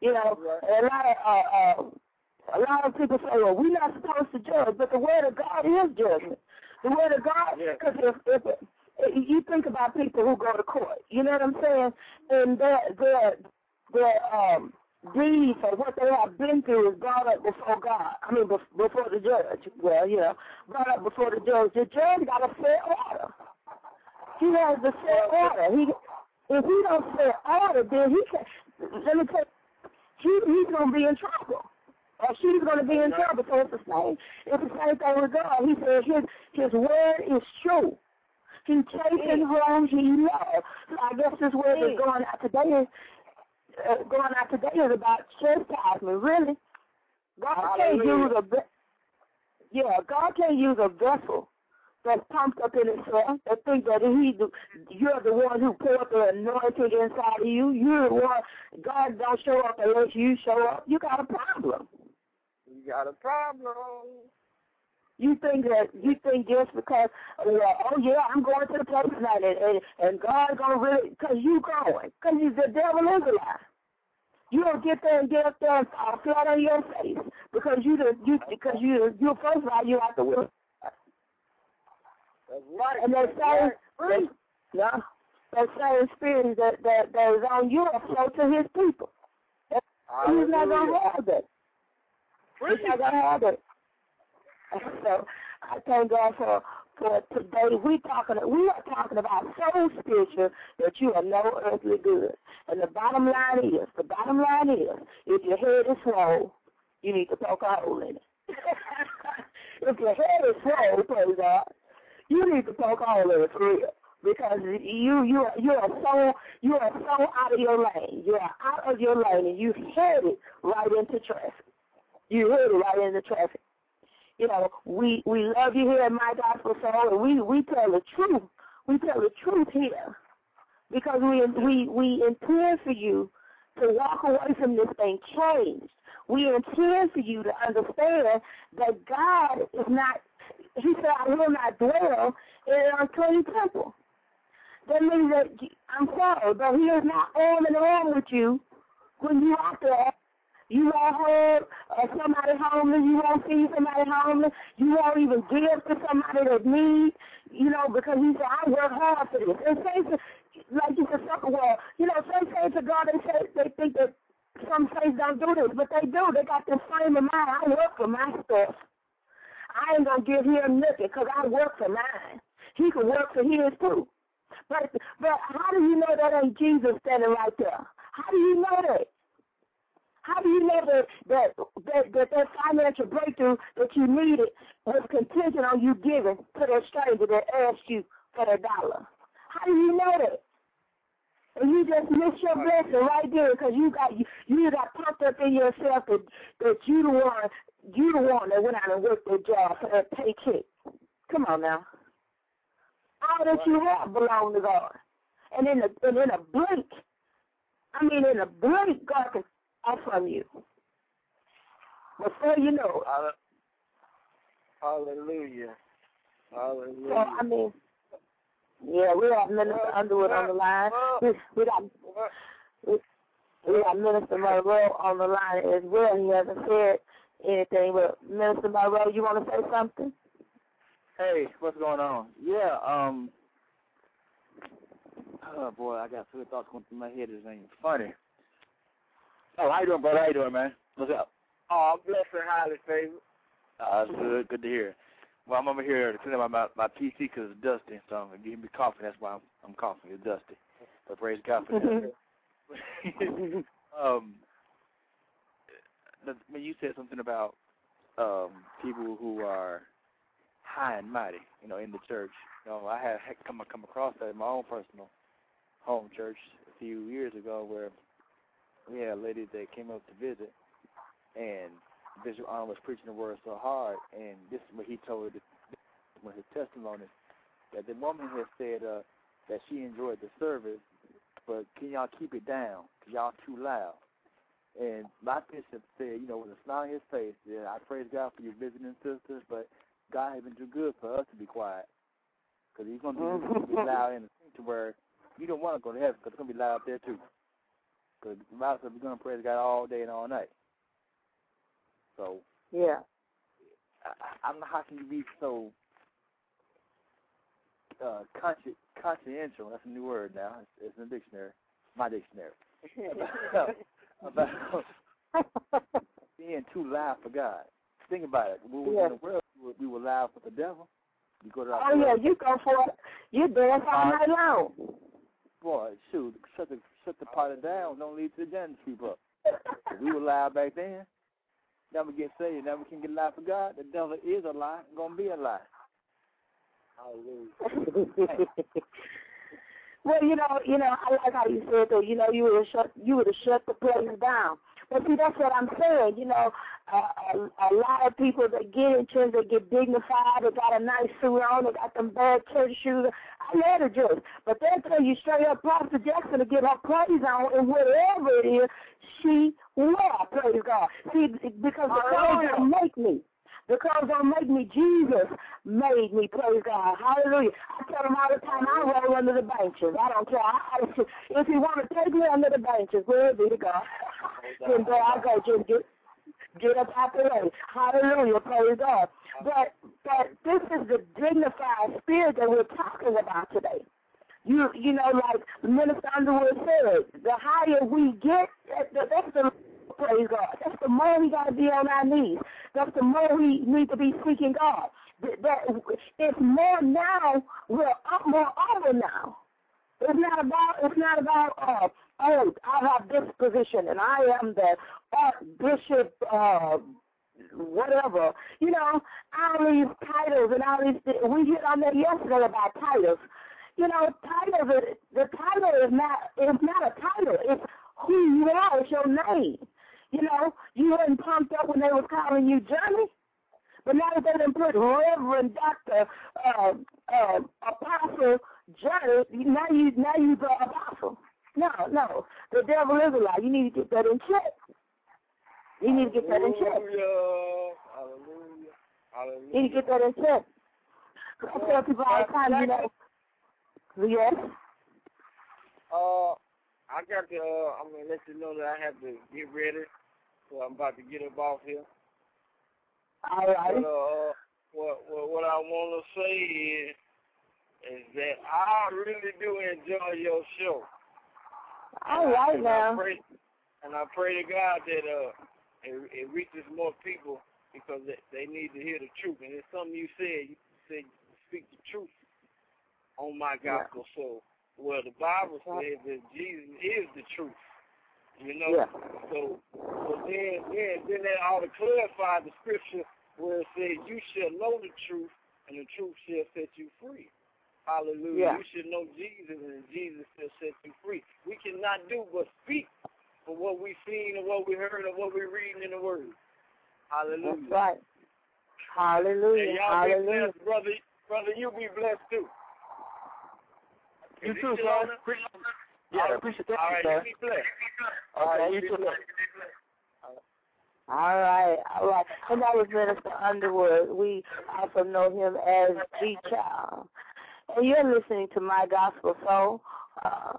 C: You know,
A: Right.
C: a lot of uh, uh, a lot of people say, "Well, we're not supposed to judge," but the word of God is judgment. The word of God,
A: Yeah.
C: because if, if if you think about people who go to court, you know what I'm saying, and their their their um deeds or what they have been through is brought up before God. I mean, before the judge. Well, you know, brought up before the judge. The judge got a set order. He has the set order. He if he don't set order, then he can. Let me tell you, he he's gonna be in trouble. Or she's gonna be in trouble. So it's the same it's the same thing with God. He said his his word is true. He chasing whom he loves. So I guess this word that's going out today is uh, going out today is about chastisement, really. God can't use a yeah, God can't use a vessel that's pumped up in itself that think that he the, you're the one who poured the anointing inside of you. You're the one God don't show up unless you show up. You got a problem.
A: You got a problem.
C: You think that you think just because well, oh yeah, I'm going to the place tonight and and, and God gonna really because you going because the devil is a lie. You don't get there and get up there and fall flat on your face because you the you because you you first of all you have to will
A: right.
C: and that same
A: right.
C: spirit, no, that same spirit that that that is on you flow to his people. He's not gonna have that. He's not gonna have it. So I thank God for for today. We talking we are talking about so spiritual that you are no earthly good. And the bottom line is the bottom line is if your head is swole, you need to poke a hole in it. <laughs> if your head is swole, praise God, you need to poke a hole in it for real. because you you you are so you are so out of your lane. You are out of your lane, and you headed right into traffic. You headed right into traffic. You know, we we love you here at My Gospel Soul, and we we tell the truth. We tell the truth here because we we we intend for you to walk away from this thing changed. We intend for you to understand that God is not. He said, "I will not dwell in an unclean temple." That means that I'm sorry, but He is not arm in arm with you when you out there. You won't hurt uh, somebody homeless. You won't feed somebody homeless. You won't even give to somebody that needs. You know, because He said, "I work hard for this." And saints, like you said, well, you know, some saints of God, they say they think that some saints don't do this, but they do. They got this frame of mind. I work for my stuff. I ain't gonna give him nothing because I work for mine. He can work for his too. But but how do you know that ain't Jesus standing right there? How do you know that? How do you know that that that that, that financial breakthrough that you needed was contingent on you giving to that stranger that asked you for that dollar? How do you know that? And you just miss your blessing right there because you got you you got pumped up in yourself that that you the one you the one that went out and worked that job for that paycheck. Come on now. All that you have belongs to God. And in a and in a blink, I mean in a blink God can off from you. Before you know it.
A: Hallelujah. Hallelujah.
C: So I mean yeah, we have Minister Underwood on the line. We, we got we, we got Minister Monroe on the line as well. He hasn't said anything, but Minister Monroe, you want to say something?
D: Hey, what's going on? Yeah, um, oh boy, I got many thoughts going through my head. This ain't funny. Oh, how you doing, brother? How you doing, man? What's up?
A: Oh, I'm blessed and highly favored.
D: Uh, that's good. Good to hear. Well, I'm over here to clean up my my PC because it's dusty, so you hear me coughing, that's why I'm, I'm coughing. It's dusty. But praise God for that. <laughs> <laughs> um, the, when you said something about um people who are high and mighty, you know, in the church. You know, I had come come across that in my own personal home church a few years ago, where we had a lady that came up to visit, and Bishop Arnold was preaching the word so hard, and this is what he told her, when his testimony, that the woman had said uh, that she enjoyed the service, but can y'all keep it down? Cause y'all too loud. And my bishop said, you know, with a smile on his face, yeah, I praise God for you visiting sisters, but God has been too good for us to be quiet. Because he's going to be, <laughs> loud in the where you don't want to go to heaven because it's going to be loud there too. Because the Bible says we're going to praise God all day and all night. So,
C: Yeah.
D: I, I'm how can you be so uh, consci- consciential? That's a new word now. It's, it's in the dictionary, my dictionary. about <laughs> <laughs> being too loud for God. Think about it. When we were
C: Yeah.
D: in the world, we were, we were loud for the devil. You go to our
C: Oh yeah, you go for it. You dance all night long.
D: boy, shoot, shut the shut the party down. Don't leave to the janitor up. we were loud back then. Never get saved. Never can get loud for God. The devil is a lie. Gonna be a lie.
A: Hallelujah. <laughs>
C: well, you know, you know, I like how you said that. You know, you would have shut, you would have shut the place down. But see, that's what I'm saying. You know, uh, a, a lot of people that get in church, they get dignified. They got a nice suit on. They got them bad church shoes. I let her just, but they'll tell you straight up, Pastor Jackson to get her praise on, and whatever it is, she will praise God. See, because the clothes don't make me. Clothes don't make me. Jesus made me. Praise God. Hallelujah. I tell him all the time, I roll under the benches. I don't care. I, I, if you want to take me under the benches, glory be to God. then there I go. Just get, get up out the way. Hallelujah. Praise God. But, but this is the dignified spirit that we're talking about today. You you know, like Minister Underwood said, the higher we get, that, that- that's the praise God. That's the more we got to be on our knees. That's the more we need to be seeking God. That, it's more now. We're up more humble now. It's not about. It's not about. Uh, oh, I have this position and I am the Archbishop. Uh, whatever. You know, all these titles and all these. thi- We hit on that yesterday about titles. you know, title the the title is not it's not a title. It's who you are. It's your name. You know, you weren't pumped up when they were calling you Johnny, but now that they done put Reverend Doctor uh, uh, Apostle Johnny, now you now you the apostle. No, no, the devil is a lie. You need to get that in check. You need to get that in check.
A: Hallelujah. Hallelujah. Hallelujah.
C: You need to get that in check. I tell people all the time, you know. Yes.
A: Uh, I got to. Uh, I'm gonna let you know that I have to get ready, so I'm about to get up off here.
C: All right.
A: But, uh, what what what I want to say is is that I really do enjoy your show.
C: All right now.
A: I pray, and I pray to God that uh it, it reaches more people because they, they need to hear the truth. And it's something you said. You said speak the truth on my gospel show. Well, the Bible says that Jesus is the truth. You know,
C: Yeah.
A: so so then then then that ought to clarify the scripture where it says you shall know the truth and the truth shall set you free. Hallelujah.
C: Yeah.
A: You should know Jesus and Jesus shall set you free. We cannot do but speak for what we've seen and what we heard and what we're reading in the word. Hallelujah.
C: That's right.
A: And
C: Hallelujah.
A: y'all be
C: Hallelujah.
A: blessed, brother. Brother, you be blessed too.
D: You
A: Is
D: too, sir. Appreciate- Yeah,
A: right.
D: appreciate that,
A: All right,
D: sir.
A: you be blessed.
D: All right, you too.
A: blessed.
C: All right, all right. And that was Minister Underwood. We also know him as G Child. And you're listening to My Gospel Soul, uh,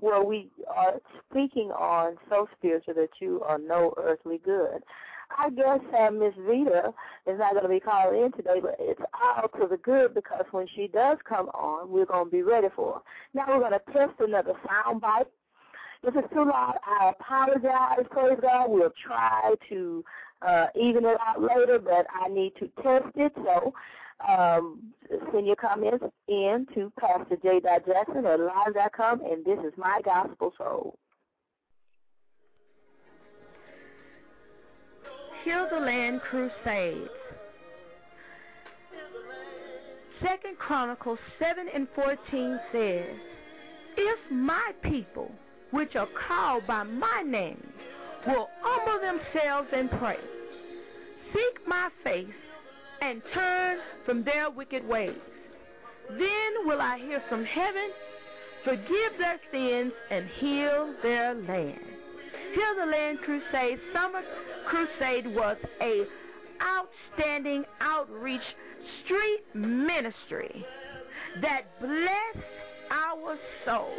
C: where we are speaking on so spiritual that you are no earthly good. I guess uh, Miss Vita is not going to be calling in today, but it's all to the good because when she does come on, we're going to be ready for her. Now we're going to test another sound bite. If it's too loud, I apologize. Praise God. We'll try to uh, even it out later, but I need to test it. So um, send your comments in to Pastor J. Jackson at live.com, and this is my gospel soul.
B: Heal the Land Crusades. Second Chronicles 7 and 14 says, If my people, which are called by my name, will humble themselves and pray, seek my face, and turn from their wicked ways, then will I hear from heaven, forgive their sins, and heal their land. The Land Crusade Summer Crusade was a outstanding outreach street ministry that blessed our soul.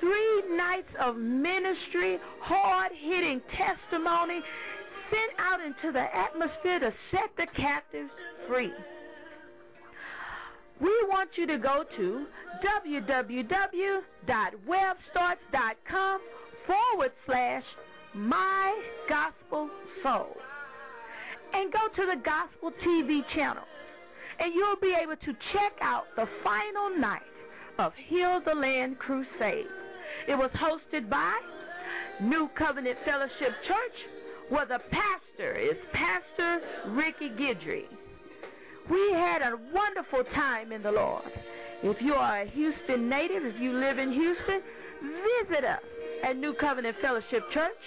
B: Three nights of ministry, hard hitting testimony sent out into the atmosphere to set the captives free. We want you to go to www.webstarts.com forward slash my gospel soul and go to the gospel TV channel and you'll be able to check out the final night of Heal the Land Crusade. It was hosted by New Covenant Fellowship Church, where the pastor is Pastor Ricky Gidry. We had a wonderful time in the Lord. If you are a Houston native, if you live in Houston, visit us at New Covenant Fellowship Church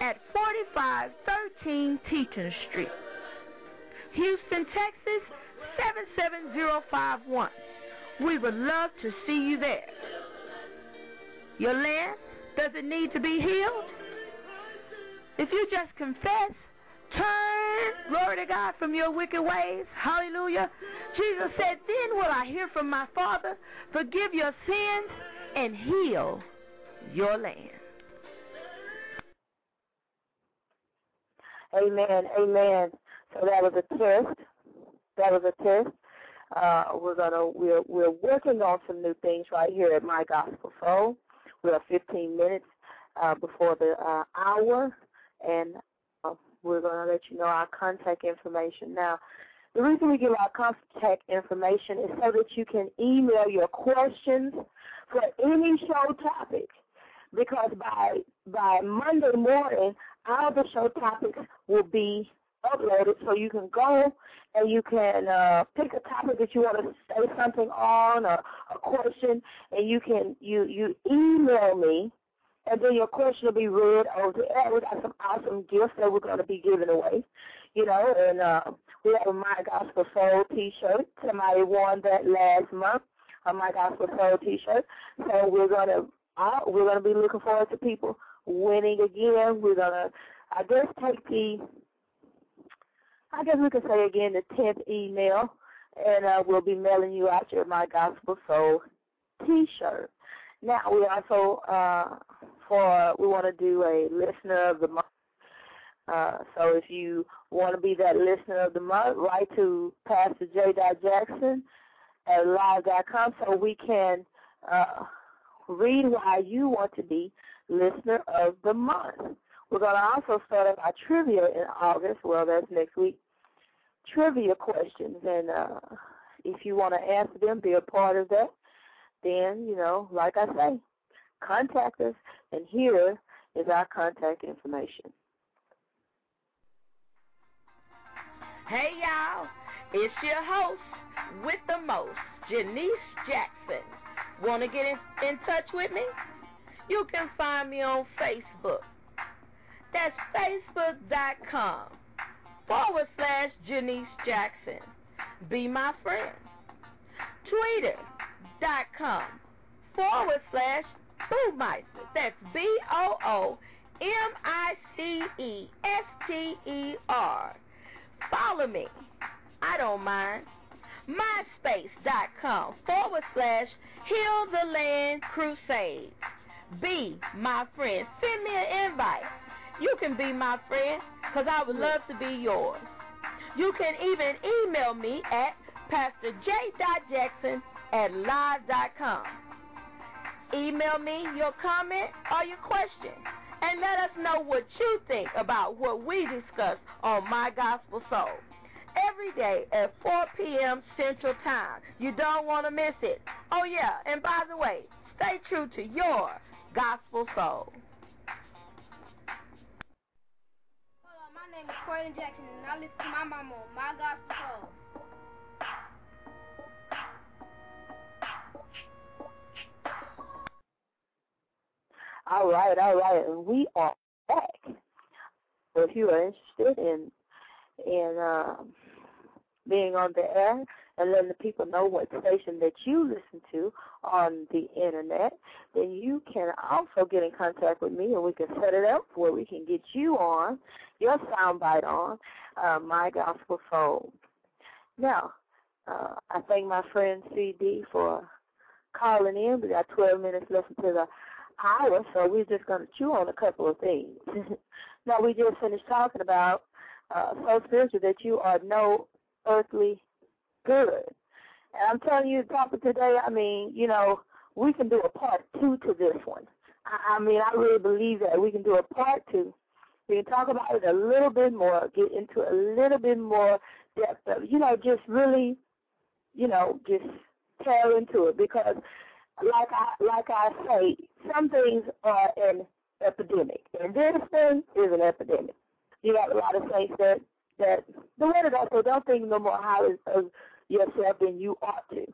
B: at 4513 Teton Street. Houston, Texas 77051. We would love to see you there. Your land, does it need to be healed? If you just confess, turn, glory to God, from your wicked ways, hallelujah. Jesus said, Then will I hear from my Father, forgive your sins, and heal your land.
C: Amen. Amen. So that was a test. That was a test. Uh, we're gonna we're we're working on some new things right here at My Gospel Soul. We are 15 minutes uh, before the uh, hour, and uh, we're gonna let you know our contact information. Now, the reason we give our contact information is so that you can email your questions for any show topic. Because by by Monday morning, all the show topics will be uploaded so you can go and you can uh, pick a topic that you want to say something on or a question, and you can you you email me, and then your question will be read over the air. We got some awesome gifts that we're going to be giving away, you know, and uh, we have a My Gospel Soul T-shirt. Somebody won that last month, a My Gospel Soul T-shirt. So we're gonna we're gonna be looking forward to people winning again. We're gonna I guess take the I guess we could say again the tenth email, and uh, we'll be mailing you out your My Gospel Soul T-shirt. Now we also uh, for we want to do a listener of the month. Uh, so if you want to be that listener of the month, write to Pastor J. Jackson at live.com so we can uh, read why you want to be listener of the month. We're going to also start up our trivia in August. Well, that's next week. Trivia questions, and uh, if you want to ask them, be a part of that. Then you know, like I say, contact us, and here is our contact information.
B: Hey y'all, it's your host with the most, Janice Jackson. Want to get in, in touch with me? You can find me on Facebook. That's facebook.com forward slash Janice Jackson. Be my friend. Twitter.com forward slash Boomeister. That's B O O M I C E S T E R. Follow me. I don't mind. MySpace.com forward slash Heal the Land Crusade. Be my friend. Send me an invite. You can be my friend because I would love to be yours. You can even email me at PastorJ.Jackson at live.com. Email me your comment or your question and let us know what you think about what we discussed on My Gospel Soul. Every day at 4 p.m. Central Time. You don't want to miss it. Oh, yeah, and by the way, stay true to your gospel soul.
E: Hello, my name is Corey Jackson, and I listen to my mama on My Gospel Soul.
C: All right, all right, and we are back. So if you are interested in in um, being on the air and letting the people know what station that you listen to on the internet, then you can also get in contact with me and we can set it up where we can get you on, your soundbite on, uh, My Gospel Soul. Now, uh, I thank my friend CD for calling in. We got 12 minutes left until the hour, so we're just going to chew on a couple of things. <laughs> now, we just finished talking about uh, so spiritual that you are no earthly good. And I'm telling you, the topic today, I mean, you know, we can do a part two to this one. I, I mean, I really believe that we can do a part two. We can talk about it a little bit more, get into a little bit more depth of, you know, just really, you know, just tear into it because, like I like I say, some things are an epidemic, and this thing is an epidemic. You got a lot of saints that that the God says, don't think no more highly of yourself than you ought to,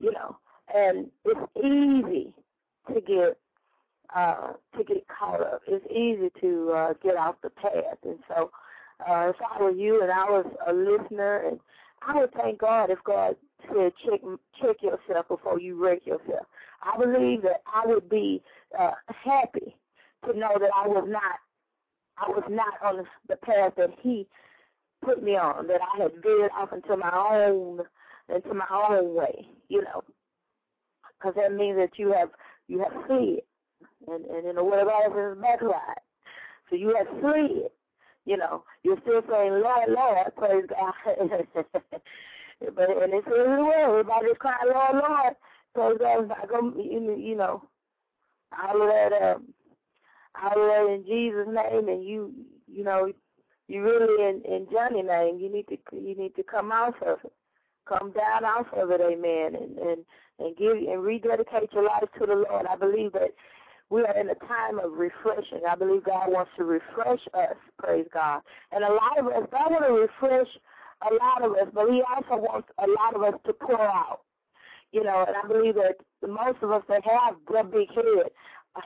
C: you know. And it's easy to get uh to get caught up. It's easy to uh get off the path. And so uh if I were you and I was a listener and I would thank God if God said check check yourself before you wreck yourself. I believe that I would be uh happy to know that I was not I was not on the path that he put me on, that I had veered off into my own into my own way, you know, because that means that you have you have slid, and and in the word of God it's backslide. So you have slid, you know. You're still saying Lord, Lord, praise God, <laughs> but and it's in the world. Everybody just cry Lord, Lord, praise God. It's not gonna, you know, all of that. Um, all of that in Jesus' name, and you, you know, you really in in Johnny's name. You need to you need to come out of it, come down off of it, Amen, and and and give and rededicate your life to the Lord. I believe that we are in a time of refreshing. I believe God wants to refresh us, praise God. And a lot of us, God want to refresh a lot of us, but He also wants a lot of us to pour out. You know, and I believe that most of us that have that big head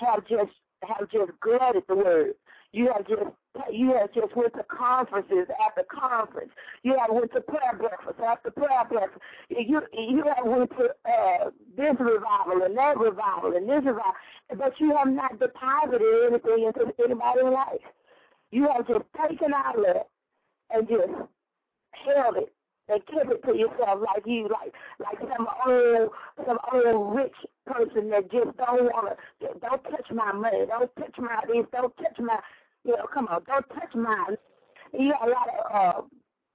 C: have just have just glutted the word. You have just you have just went to conferences after conference. You have went to prayer breakfast after prayer breakfast. You you have went to uh, this revival and that revival and this revival, but you have not deposited anything into anybody's life. You have just taken out of it and just held it and kept it to yourself like you like like some old some old rich person that just don't wanna don't touch my money, don't touch my this, don't touch my you know, come on, don't touch mine. You got a lot of uh,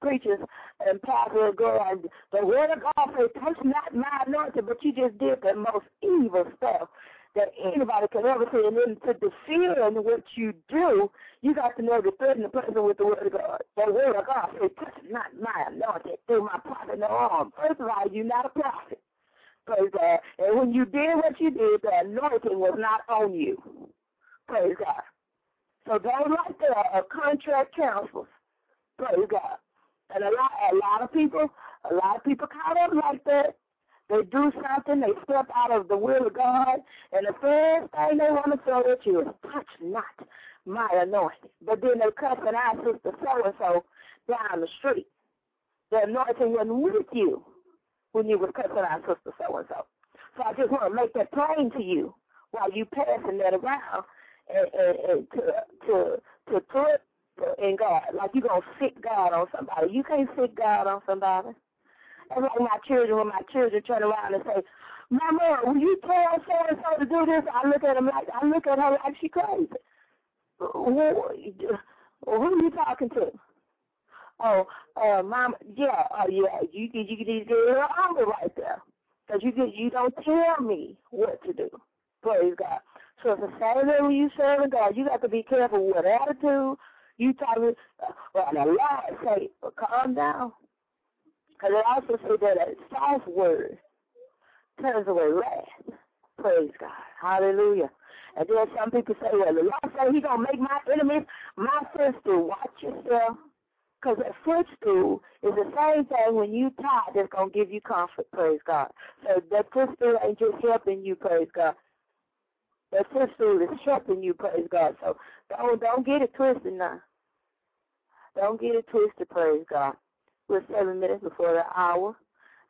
C: preachers and pastors go on the word of God says, touch not my anointing, but you just did the most evil stuff that anybody could ever say. And then to defend what you do, you got to know the threaten the person with the word of God. The word of God says, touch not my anointing, do my prophet no harm. First of all, you're not a prophet. Praise God. And when you did what you did, the anointing was not on you. Praise God. So those right there are contract counselors. Praise God. And a lot, a lot of people, a lot of people caught up like that. They do something, they step out of the will of God, and the first thing they want to throw at you is, touch not my anointing. But then they cussing out sister so-and-so down the street. The anointing wasn't with you when you were cussing out sister so-and-so. So I just want to make that plain to you while you passing that around and, and, and to to to put in God, like you gonna fit God on somebody. You can't fit God on somebody. That's like my children when my children turn around and say, Mama, will you tell so and so to do this? I look at them like I look at her like she crazy. Who, who are you talking to? Oh, uh, mom, yeah, oh yeah, you you you get your humble right there, cause you you don't tell me what to do. Praise God. The same way when you serving God, you got to be careful what attitude you talking. Uh, well, the Lord say, calm down, because it also say that a soft word turns away wrath. Praise God. Hallelujah. And then some people say, well, the Lord say He gonna make my enemies my footstool. Watch yourself. Because a footstool is the same thing when you tie that's going to give you comfort, praise God. So that footstool ain't just helping you, praise God. That footstool is helping you, praise God. So don't don't get it twisted now. Don't get it twisted, praise God. We're seven minutes before the hour.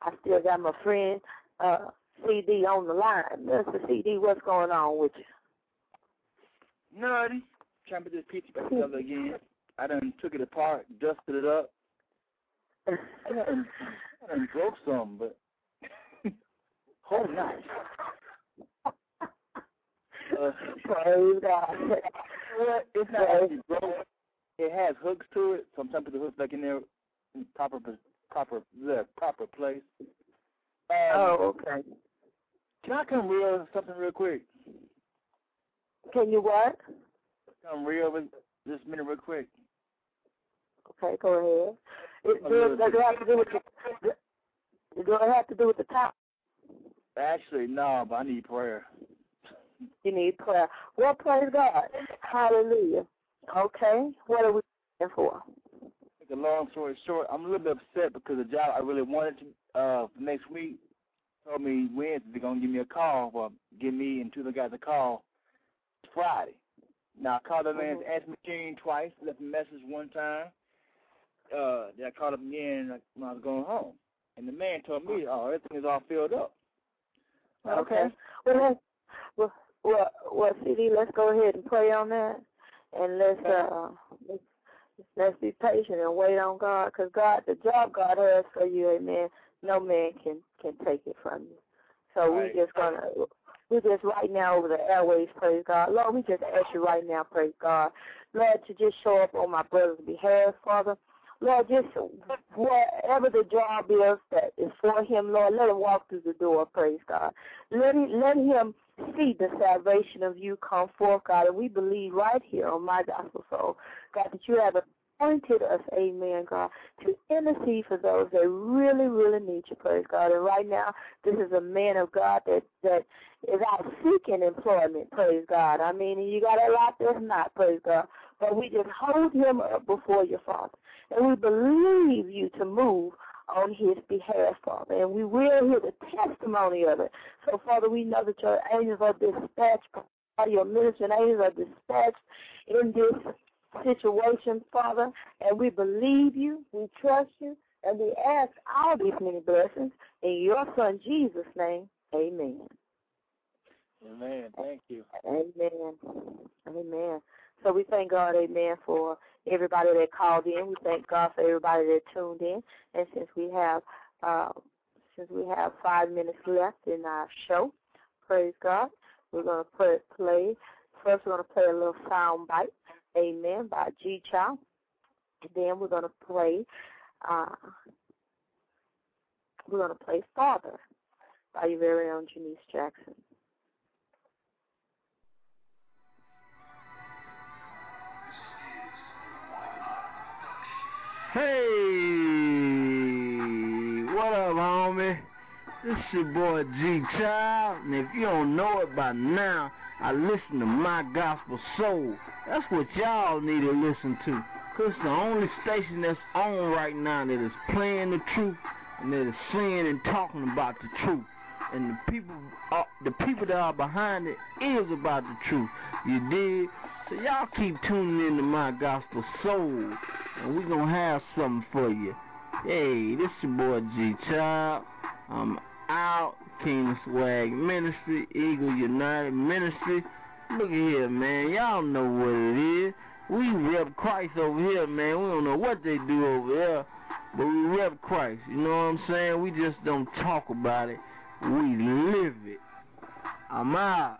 C: I still got my friend uh, CD on the line. Mr. CD, what's going on with you?
D: Nothing. Trying to put this picture back together again. I done took it apart, dusted it up. I done, I done broke some, but <laughs> whole nice.
C: Praise God.
D: it's not broke. It has hooks to it. Sometimes put the hooks back in there in proper proper the proper place. Um,
C: Oh, okay.
D: Can I come real something real quick?
C: Can you what?
D: Come real with this minute real quick.
C: Okay, go ahead. It, does, does it have to do with the? Does it have to do with the top?
D: Actually, no, but I need prayer.
C: You need prayer. Well, praise God. Hallelujah. Okay. What are we praying for?
D: Make a long story short, I'm a little bit upset because the job I really wanted to uh next week told me Wednesday they're gonna give me a call, well give me and two other guys a call Friday. Now I called the man's
C: Mhm.
D: answer machine twice, left a message one time. Uh then I called him again like, when I was going home. And the man told me, Oh, everything is all filled up.
C: Okay. Let's, well, well, well, CD, let's go ahead and pray on that, and let's uh, let's, let's be patient and wait on God, because God, the job God has for you, Amen. No man can can take it from you. So
D: Right.
C: we just gonna we just right now over the airways, praise God. Lord, we just ask you right now, praise God, Lord, to just show up on my brother's behalf, Father. Lord, just wherever the job is that is for him, Lord, let him walk through the door, praise God. Let him, let him see the salvation of you come forth, God, and we believe right here on my gospel soul, God, that you have appointed us, amen, God, to intercede for those that really, really need you, praise God. And right now, this is a man of God that, that is out seeking employment, praise God. I mean, you got a lot that's not, praise God. But we just hold him up before your Father. And we believe you to move on his behalf, Father. And we will hear the testimony of it. So, Father, we know that your angels are dispatched, your ministering angels are dispatched in this situation, Father, and we believe you, we trust you, and we ask all these many blessings in your Son Jesus' name. Amen.
D: Amen. Thank you.
C: Amen. Amen. So we thank God, amen, for everybody that called in. We thank God for everybody that tuned in. And since we have uh, since we have five minutes left in our show, praise God, we're gonna play, play first we're gonna play a little sound bite Amen by G Child. Then we're gonna play uh we're gonna play Father by your very own Janice Jackson.
F: Hey, what up, homie? This is your boy G Child, and if you don't know it by now, I listen to My Gospel Soul. That's what y'all need to listen to. Cause it's the only station that's on right now that is playing the truth and that is saying and talking about the truth. And the people, uh, the people that are behind it is about the truth. You did. So y'all keep tuning in to My Gospel Soul, and we gonna have something for you. Hey, this your boy G Child. I'm out. King Swag Ministry, Eagle United Ministry. Look at here, man. Y'all know what it is. We rep Christ over here, man. We don't know what they do over there, but we rep Christ. You know what I'm saying? We just don't talk about it. We live it. I'm out.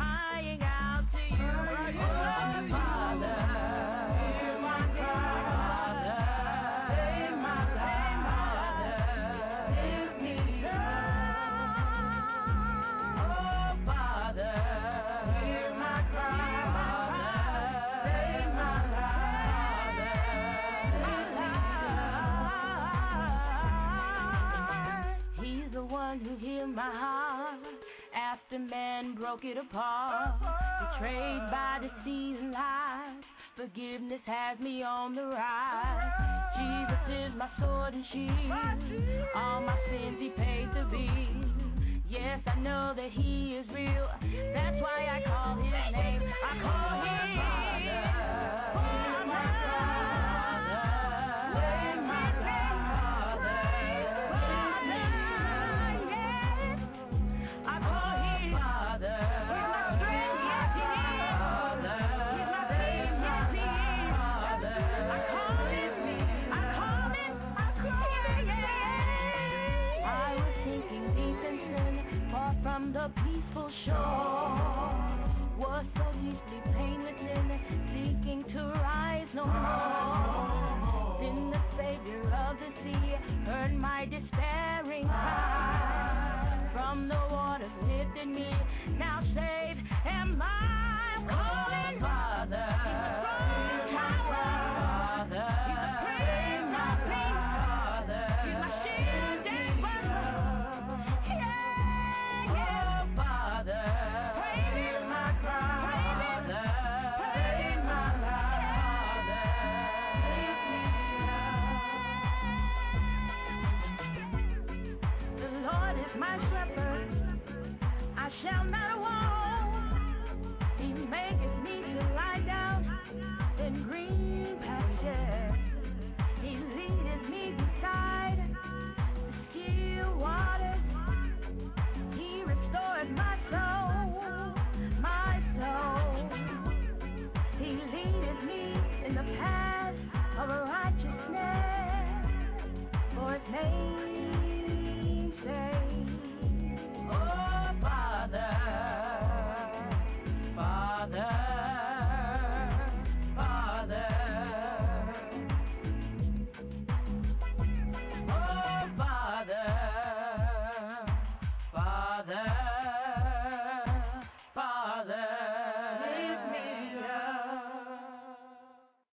G: I'm after man broke it apart. Betrayed by deceit and lies, forgiveness has me on the rise. Jesus is my sword and shield. All my sins he paid the bill. Yes, I know that he is real. That's why I call his name. I call him shore.